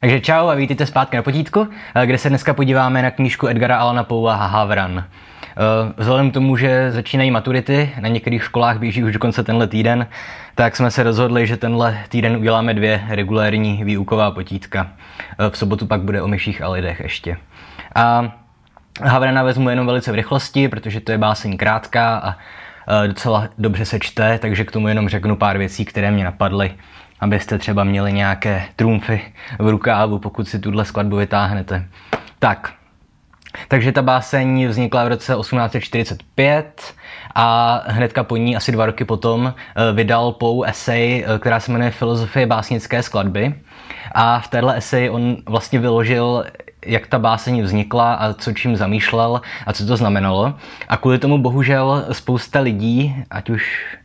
Takže čau a vítejte zpátky na potítku, eh, kde se dneska podíváme na knížku Edgara Alana Poua Havran. Eh, vzhledem k tomu, že začínají maturity, na některých školách běží už dokonce tenhle týden, tak jsme se rozhodli, že tenhle týden uděláme dvě regulérní výuková potítka. Eh, v sobotu pak bude o myších a lidech ještě. A Havrana vezmu jenom velice v rychlosti, protože to je báseň krátká a docela dobře se čte, takže k tomu jenom řeknu pár věcí, které mě napadly abyste třeba měli nějaké trumfy v rukávu, pokud si tuhle skladbu vytáhnete. Tak, takže ta báseň vznikla v roce 1845 a hnedka po ní, asi dva roky potom, eh, vydal Pou esej, eh, která se jmenuje Filozofie básnické skladby. A v téhle esej on vlastně vyložil, jak ta báseň vznikla a co čím zamýšlel a co to znamenalo. A kvůli tomu bohužel spousta lidí, ať už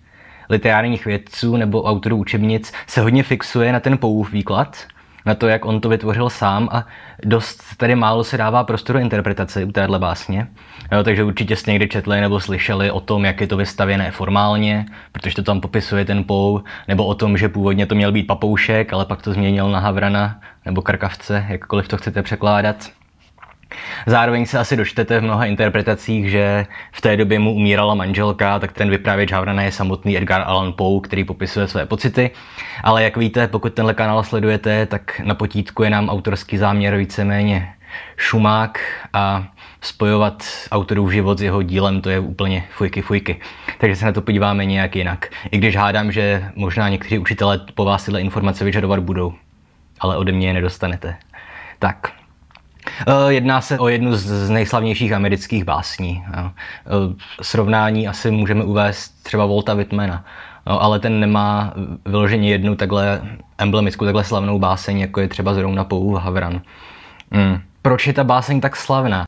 literárních vědců nebo autorů učebnic se hodně fixuje na ten Poův výklad, na to, jak on to vytvořil sám a dost tady málo se dává prostoru interpretaci u téhle básně. Jo, takže určitě jste někdy četli nebo slyšeli o tom, jak je to vystavěné formálně, protože to tam popisuje ten Pou, nebo o tom, že původně to měl být papoušek, ale pak to změnil na Havrana nebo Krkavce, jakkoliv to chcete překládat. Zároveň se asi dočtete v mnoha interpretacích, že v té době mu umírala manželka, tak ten vypravěč Havrana je samotný Edgar Allan Poe, který popisuje své pocity. Ale jak víte, pokud tenhle kanál sledujete, tak na potítku je nám autorský záměr víceméně šumák a spojovat autorův život s jeho dílem, to je úplně fujky fujky. Takže se na to podíváme nějak jinak. I když hádám, že možná někteří učitelé po vás tyhle informace vyžadovat budou, ale ode mě je nedostanete. Tak, jedná se o jednu z nejslavnějších amerických básní. Eh, srovnání asi můžeme uvést třeba Volta Whitmana, ale ten nemá vyloženě jednu takhle emblemickou, takhle slavnou báseň, jako je třeba zrovna Pou Havran. Hmm. Proč je ta báseň tak slavná?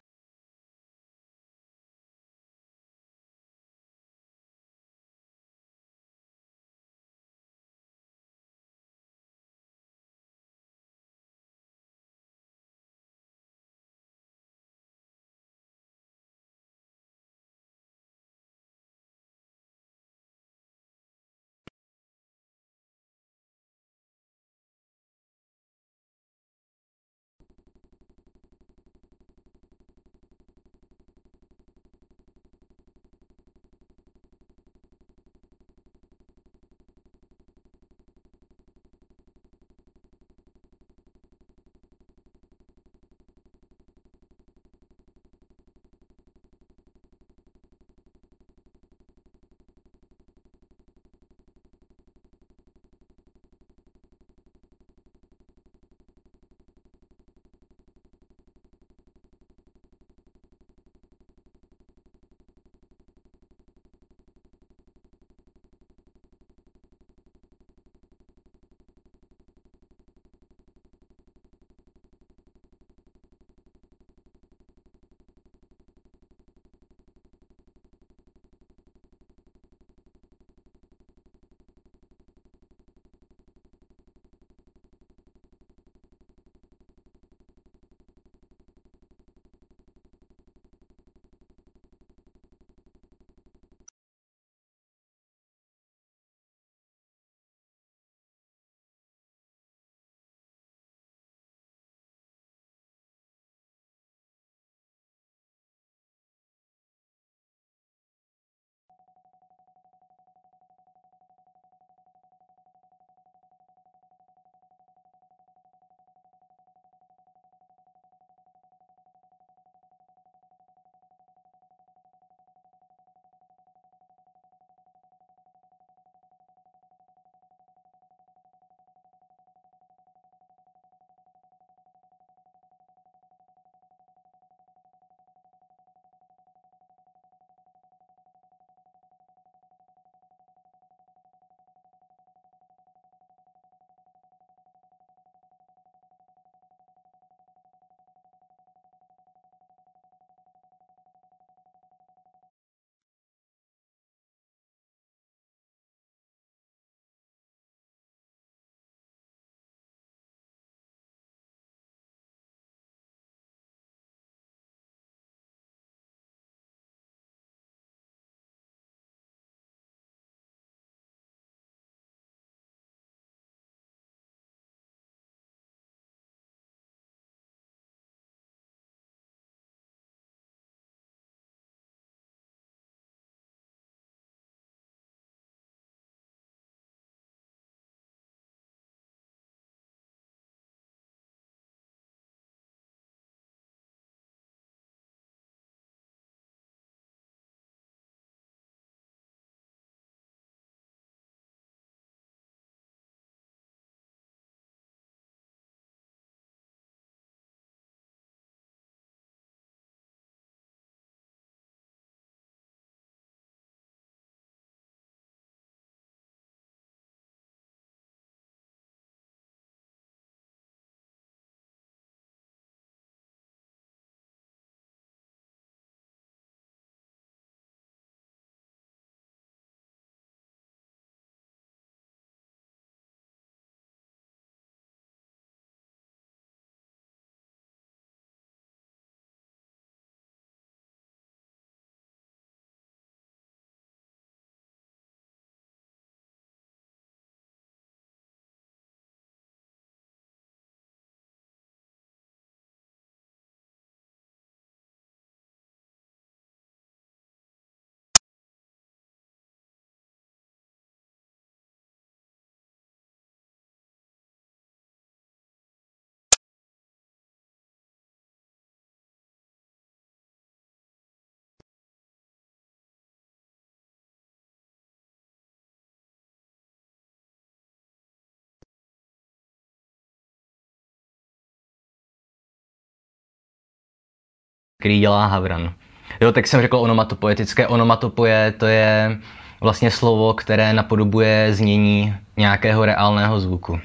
Který dělá Havran. Jo, tak jsem řekl onomatopoetické. Onomatopoje to je vlastně slovo, které napodobuje znění nějakého reálného zvuku.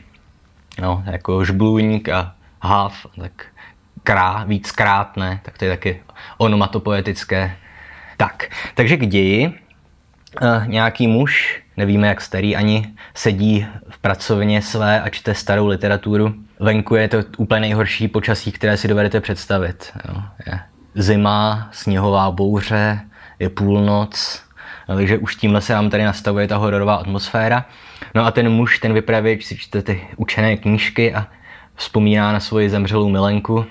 No, jako žblůník a hav, tak krá, víc krát, ne, tak to je taky onomatopoetické. Tak, takže k ději. E, nějaký muž, nevíme jak starý ani, sedí v pracovně své a čte starou literaturu. Venku je to úplně nejhorší počasí, které si dovedete představit. Jo. Je zima, sněhová bouře, je půlnoc, no, takže už tímhle se nám tady nastavuje ta hororová atmosféra. No a ten muž, ten vypravěč si čte ty učené knížky a vzpomíná na svoji zemřelou milenku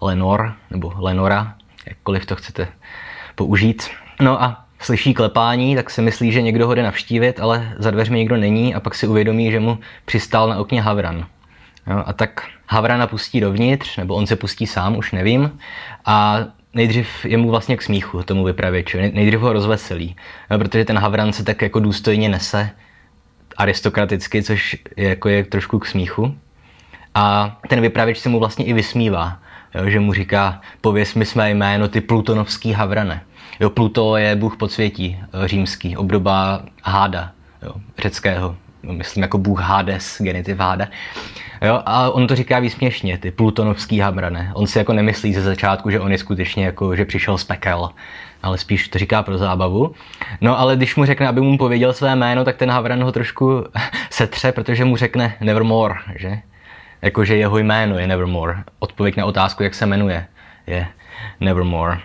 Lenor, nebo Lenora, jakkoliv to chcete použít. No a slyší klepání, tak si myslí, že někdo ho jde navštívit, ale za dveřmi nikdo není a pak si uvědomí, že mu přistál na okně Havran. No, a tak Havrana pustí dovnitř, nebo on se pustí sám, už nevím. A nejdřív je mu vlastně k smíchu, tomu vypravěči. Nejdřív ho rozveselí, no, protože ten Havran se tak jako důstojně nese aristokraticky, což je, jako je trošku k smíchu. A ten vypravěč se mu vlastně i vysmívá, jo, že mu říká, pověs mi své jméno, ty plutonovský Havrane. Jo, Pluto je bůh podsvětí, eh, římský, obdoba Háda, jo, řeckého, myslím jako bůh Hades, genitiv Háda. Jo, a on to říká výsměšně, ty plutonovský Havrane. On si jako nemyslí ze začátku, že on je skutečně jako, že přišel z pekel, ale spíš to říká pro zábavu. No ale když mu řekne, aby mu pověděl své jméno, tak ten Havran ho trošku setře, protože mu řekne Nevermore, že? Jakože jeho jméno je Nevermore. Odpověď na otázku, jak se jmenuje, je Nevermore.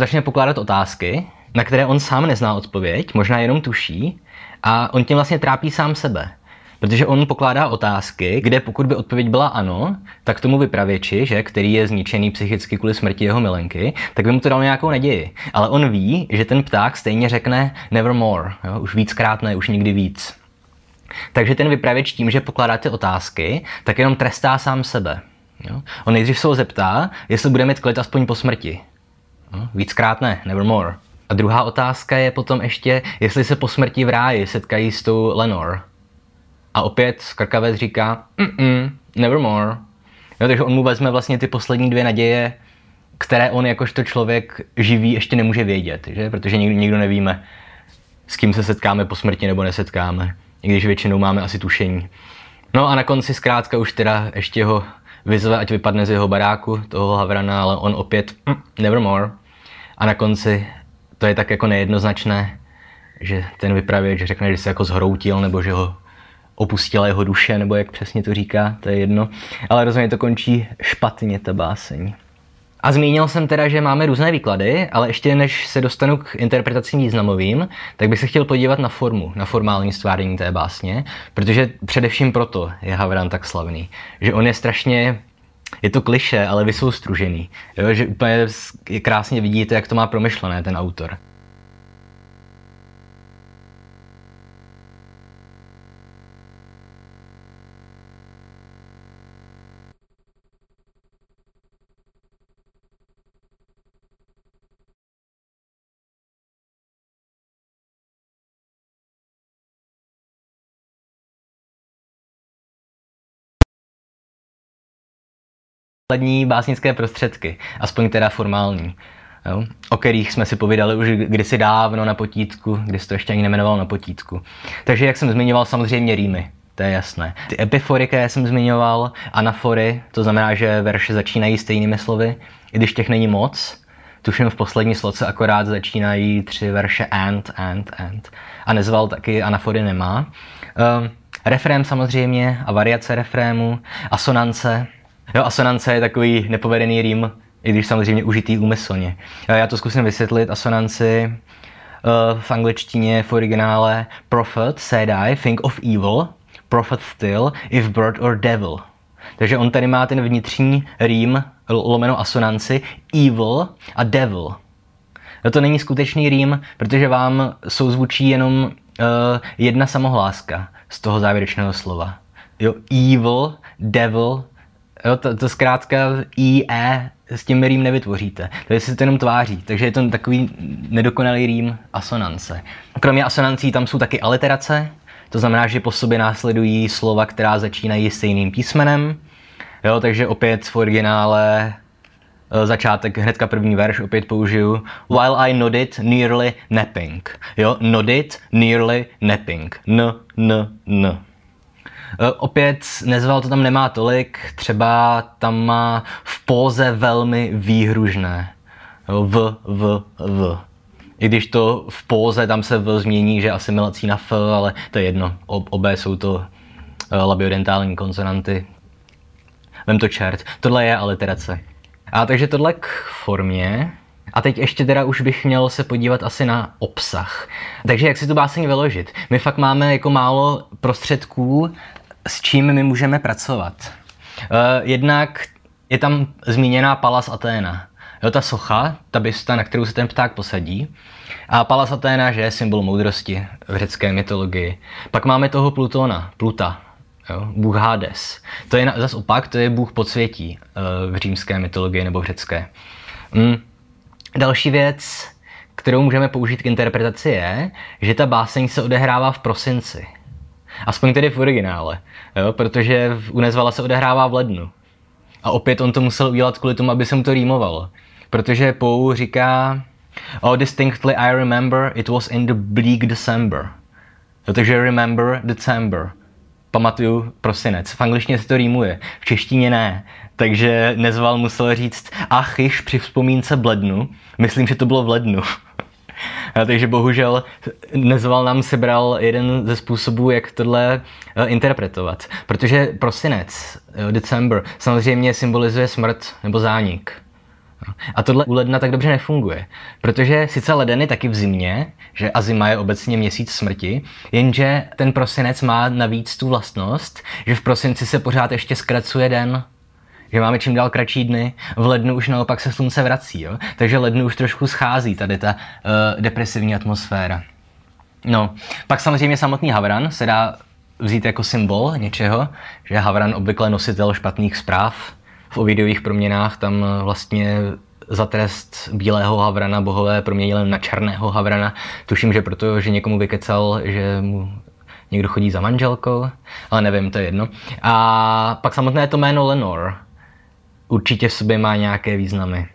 Začne pokládat otázky, na které on sám nezná odpověď, možná jenom tuší, a on tím vlastně trápí sám sebe. Protože on pokládá otázky, kde pokud by odpověď byla ano, tak tomu vypravěči, že, který je zničený psychicky kvůli smrti jeho milenky, tak by mu to dalo nějakou naději. Ale on ví, že ten pták stejně řekne nevermore, jo, už víckrát ne, už nikdy víc. Takže ten vypravěč tím, že pokládá ty otázky, tak jenom trestá sám sebe. Jo? On nejdřív se ho zeptá, jestli bude mít klid aspoň po smrti. Jo? Víckrát ne, nevermore. A druhá otázka je potom ještě, jestli se po smrti v ráji setkají s tou Lenore. A opět Skrkavec říká, mm nevermore. Jo, takže on mu vezme vlastně ty poslední dvě naděje, které on jakožto člověk živý ještě nemůže vědět, že? protože nikdo, nikdo nevíme, s kým se setkáme po smrti nebo nesetkáme, i když většinou máme asi tušení. No a na konci zkrátka už teda ještě ho vyzve, ať vypadne z jeho baráku, toho Havrana, ale on opět mm, nevermore. A na konci to je tak jako nejednoznačné, že ten vypravěč řekne, že se jako zhroutil, nebo že ho opustila jeho duše, nebo jak přesně to říká, to je jedno. Ale rozhodně to končí špatně, ta báseň. A zmínil jsem teda, že máme různé výklady, ale ještě než se dostanu k interpretacím významovým, tak bych se chtěl podívat na formu, na formální stváření té básně, protože především proto je Havran tak slavný. Že on je strašně je to kliše, ale vysoustružený. Jo? Že úplně krásně vidíte, jak to má promyšlené ten autor. Základní básnické prostředky, aspoň teda formální, jo, o kterých jsme si povídali už kdysi dávno na potítku, kdy se to ještě ani nemenovalo na potítku. Takže jak jsem zmiňoval, samozřejmě rýmy, to je jasné. Ty epifory, které jsem zmiňoval, anafory, to znamená, že verše začínají stejnými slovy, i když těch není moc, tuším v poslední sloce akorát začínají tři verše and, and, and. A nezval taky anafory nemá. Uh, refrém samozřejmě a variace refrému, asonance, Jo, asonance je takový nepovedený rým, i když samozřejmě užitý úmyslně. Já to zkusím vysvětlit. Asonanci uh, v angličtině v originále prophet said I think of evil, prophet still, if bird or devil. Takže on tady má ten vnitřní rým, lomeno asonanci, evil a devil. No to není skutečný rým, protože vám souzvučí jenom uh, jedna samohláska z toho závěrečného slova. Jo, evil, devil, Jo, to, to zkrátka I, E s tím rým nevytvoříte. To se to jenom tváří, takže je to takový nedokonalý rým asonance. Kromě asonancí tam jsou taky aliterace, to znamená, že po sobě následují slova, která začínají stejným písmenem. Jo, takže opět v originále e, začátek, hnedka první verš opět použiju. While I nodded, nearly napping. Jo, nodded, nearly napping. N, n, n. Eh, opět nezval to tam nemá tolik, třeba tam má v póze velmi výhružné. V, v, v. I když to v póze tam se v změní, že asimilací na F, ale to je jedno. Obé jsou to eh, labiodentální konsonanty. Vem to čert. Tohle je aliterace. A takže tohle k formě. A teď ještě teda už bych měl se podívat asi na obsah. Takže jak si tu báseň vyložit? My fakt máme jako málo prostředků s čím my můžeme pracovat. Uh, jednak je tam zmíněná Palas Aténa. Jo, ta socha, ta bysta, na kterou se ten pták posadí. A Palas Aténa, že je symbol moudrosti v řecké mytologii. Pak máme toho Plutona, Pluta, jo, bůh Hades. To je zase opak, to je bůh podsvětí uh, v římské mytologii nebo v řecké. Mm. Další věc, kterou můžeme použít k interpretaci je, že ta báseň se odehrává v prosinci. Aspoň tedy v originále, jo, protože u Nezvala se odehrává v lednu. A opět on to musel udělat kvůli tomu, aby se mu to rýmovalo. Protože Pou říká, oh distinctly I remember it was in the bleak December. Jo, takže remember December. Pamatuju prosinec. V angličtině se to rýmuje, v češtině ne. Takže Nezval musel říct, ach již při vzpomínce blednu, myslím, že to bylo v lednu. takže bohužel Nezval nám sebral jeden ze způsobů, jak tohle eh, interpretovat. Protože prosinec, December, samozřejmě symbolizuje smrt nebo zánik. A tohle u ledna tak dobře nefunguje, protože sice leden je taky v zimě, že a zima je obecně měsíc smrti, jenže ten prosinec má navíc tu vlastnost, že v prosinci se pořád ještě zkracuje den, že máme čím dál kratší dny, v lednu už naopak se slunce vrací, jo? takže lednu už trošku schází tady ta uh, depresivní atmosféra. No, pak samozřejmě samotný Havran se dá vzít jako symbol něčeho, že Havran obvykle nositel špatných zpráv, v ovidových proměnách tam vlastně za trest bílého havrana bohové proměnili na černého havrana. Tuším, že proto, že někomu vykecal, že mu někdo chodí za manželkou, ale nevím, to je jedno. A pak samotné to jméno Lenor určitě v sobě má nějaké významy.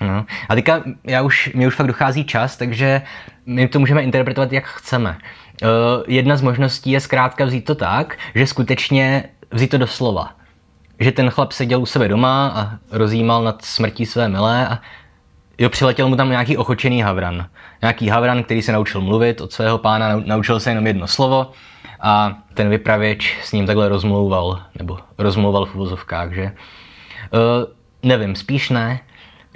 No. A teďka já už, mě už fakt dochází čas, takže my to můžeme interpretovat, jak chceme. Uh, jedna z možností je zkrátka vzít to tak, že skutečně vzít to doslova že ten chlap seděl u sebe doma a rozjímal nad smrtí své milé a jo, přiletěl mu tam nějaký ochočený havran. Nějaký havran, který se naučil mluvit od svého pána, naučil se jenom jedno slovo a ten vypravěč s ním takhle rozmlouval, nebo rozmlouval v uvozovkách, že? Uh, nevím, spíš ne.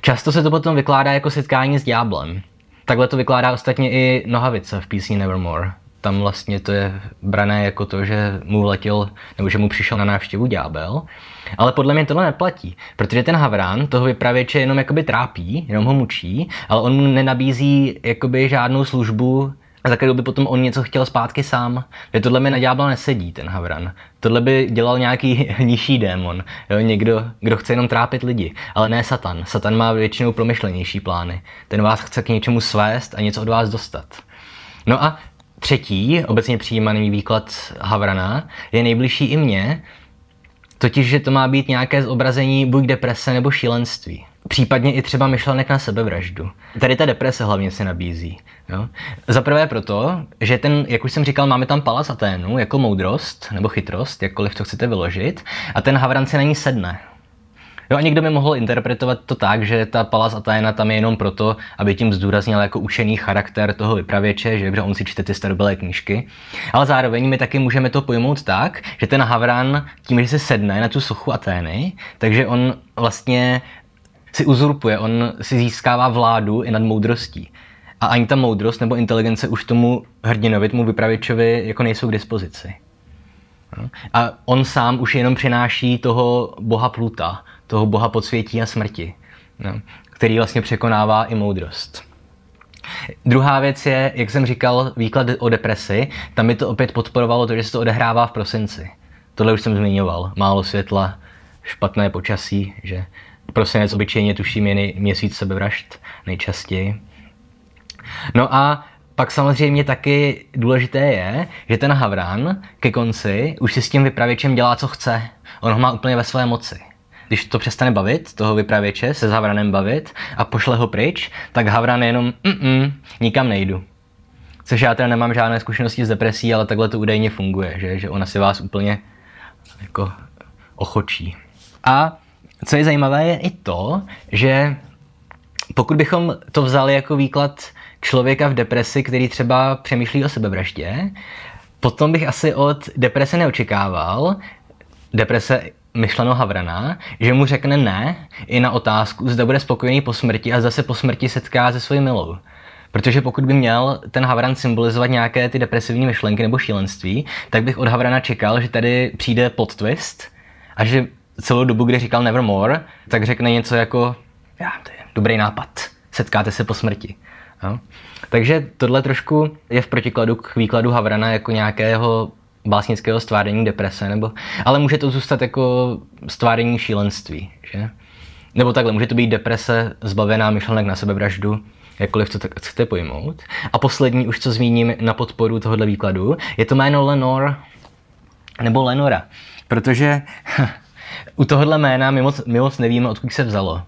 Často se to potom vykládá jako setkání s ďáblem. Takhle to vykládá ostatně i Nohavice v písni Nevermore tam vlastně to je brané jako to, že mu letěl, nebo že mu přišel na návštěvu ďábel. Ale podle mě tohle neplatí, protože ten Havran toho vypravěče jenom jakoby trápí, jenom ho mučí, ale on mu nenabízí jakoby žádnou službu, za kterou by potom on něco chtěl zpátky sám. Že tohle mi na ďábla nesedí, ten Havran. Tohle by dělal nějaký nižší démon, jo? někdo, kdo chce jenom trápit lidi, ale ne Satan. Satan má většinou promyšlenější plány. Ten vás chce k něčemu svést a něco od vás dostat. No a Třetí, obecně přijímaný výklad Havrana, je nejbližší i mně, totiž, že to má být nějaké zobrazení buď deprese nebo šílenství. Případně i třeba myšlenek na sebevraždu. Tady ta deprese hlavně se nabízí. Jo? Za prvé proto, že ten, jak už jsem říkal, máme tam Palas Aténu jako moudrost nebo chytrost, jakkoliv to chcete vyložit, a ten Havran si na ní sedne. Jo, a někdo by mohl interpretovat to tak, že ta Palas Athena tam je jenom proto, aby tím zdůraznil jako učený charakter toho vypravěče, že, že on si čte ty starobylé knížky. Ale zároveň my taky můžeme to pojmout tak, že ten Havran tím, že se sedne na tu sochu Atény, takže on vlastně si uzurpuje, on si získává vládu i nad moudrostí. A ani ta moudrost nebo inteligence už tomu hrdinovi, tomu vypravěčovi jako nejsou k dispozici. A on sám už jenom přináší toho boha Pluta, toho boha podsvětí a smrti, no, který vlastně překonává i moudrost. Druhá věc je, jak jsem říkal, výklad o depresi. Tam by to opět podporovalo to, že se to odehrává v prosinci. Tohle už jsem zmiňoval. Málo světla, špatné počasí, že prosinec obyčejně tuším je měsíc sebevražd nejčastěji. No a pak samozřejmě taky důležité je, že ten Havran ke konci už si s tím vypravěčem dělá, co chce. On ho má úplně ve své moci když to přestane bavit, toho vypravěče, se s Havranem bavit a pošle ho pryč, tak Havran jenom mm nikam nejdu. Což já teda nemám žádné zkušenosti s depresí, ale takhle to údajně funguje, že, že ona si vás úplně jako ochočí. A co je zajímavé je i to, že pokud bychom to vzali jako výklad člověka v depresi, který třeba přemýšlí o sebevraždě, potom bych asi od deprese neočekával. Deprese myšleno Havrana, že mu řekne ne i na otázku, zda bude spokojený po smrti a zase po smrti setká se svojí milou. Protože pokud by měl ten Havran symbolizovat nějaké ty depresivní myšlenky nebo šílenství, tak bych od Havrana čekal, že tady přijde plot twist a že celou dobu, kdy říkal Nevermore, tak řekne něco jako, já, to je dobrý nápad, setkáte se po smrti. No. Takže tohle trošku je v protikladu k výkladu Havrana jako nějakého básnického stváření deprese, nebo, ale může to zůstat jako stváření šílenství, že? Nebo takhle, může to být deprese zbavená myšlenek na sebevraždu, jakkoliv to tak chcete pojmout. A poslední, už co zmíním na podporu tohohle výkladu, je to jméno Lenor, nebo Lenora, protože u tohohle jména my moc, my moc nevíme, odkud se vzalo.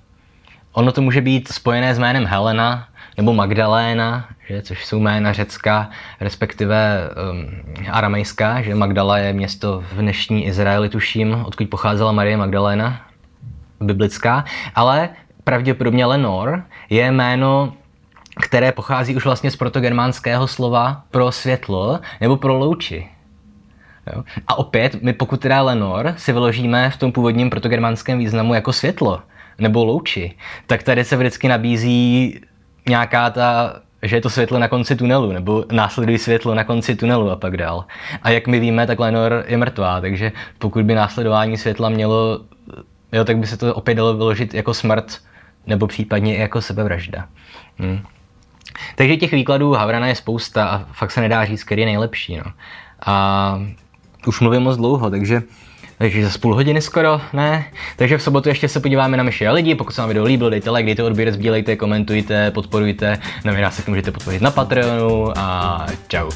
Ono to může být spojené s jménem Helena, nebo Magdaléna, že, což jsou jména řecká, respektive um, aramejská, že Magdala je město v dnešní Izraeli, tuším, odkud pocházela Marie Magdaléna, biblická, ale pravděpodobně Lenor je jméno které pochází už vlastně z protogermánského slova pro světlo nebo pro louči. Jo? A opět, my pokud teda Lenor si vyložíme v tom původním protogermánském významu jako světlo, nebo louči, tak tady se vždycky nabízí nějaká ta že je to světlo na konci tunelu, nebo následují světlo na konci tunelu a pak dál. A jak my víme, tak Lenor je mrtvá, takže pokud by následování světla mělo, jo, tak by se to opět dalo vyložit jako smrt, nebo případně i jako sebevražda. Hmm. Takže těch výkladů Havrana je spousta a fakt se nedá říct, který je nejlepší. No. A už mluvím moc dlouho, takže takže za půl hodiny skoro, ne? Takže v sobotu ještě se podíváme na myši a lidi. Pokud se vám video líbilo, dejte like, dejte odběr, sdílejte, komentujte, podporujte. No nás se můžete podpořit na Patreonu a čau.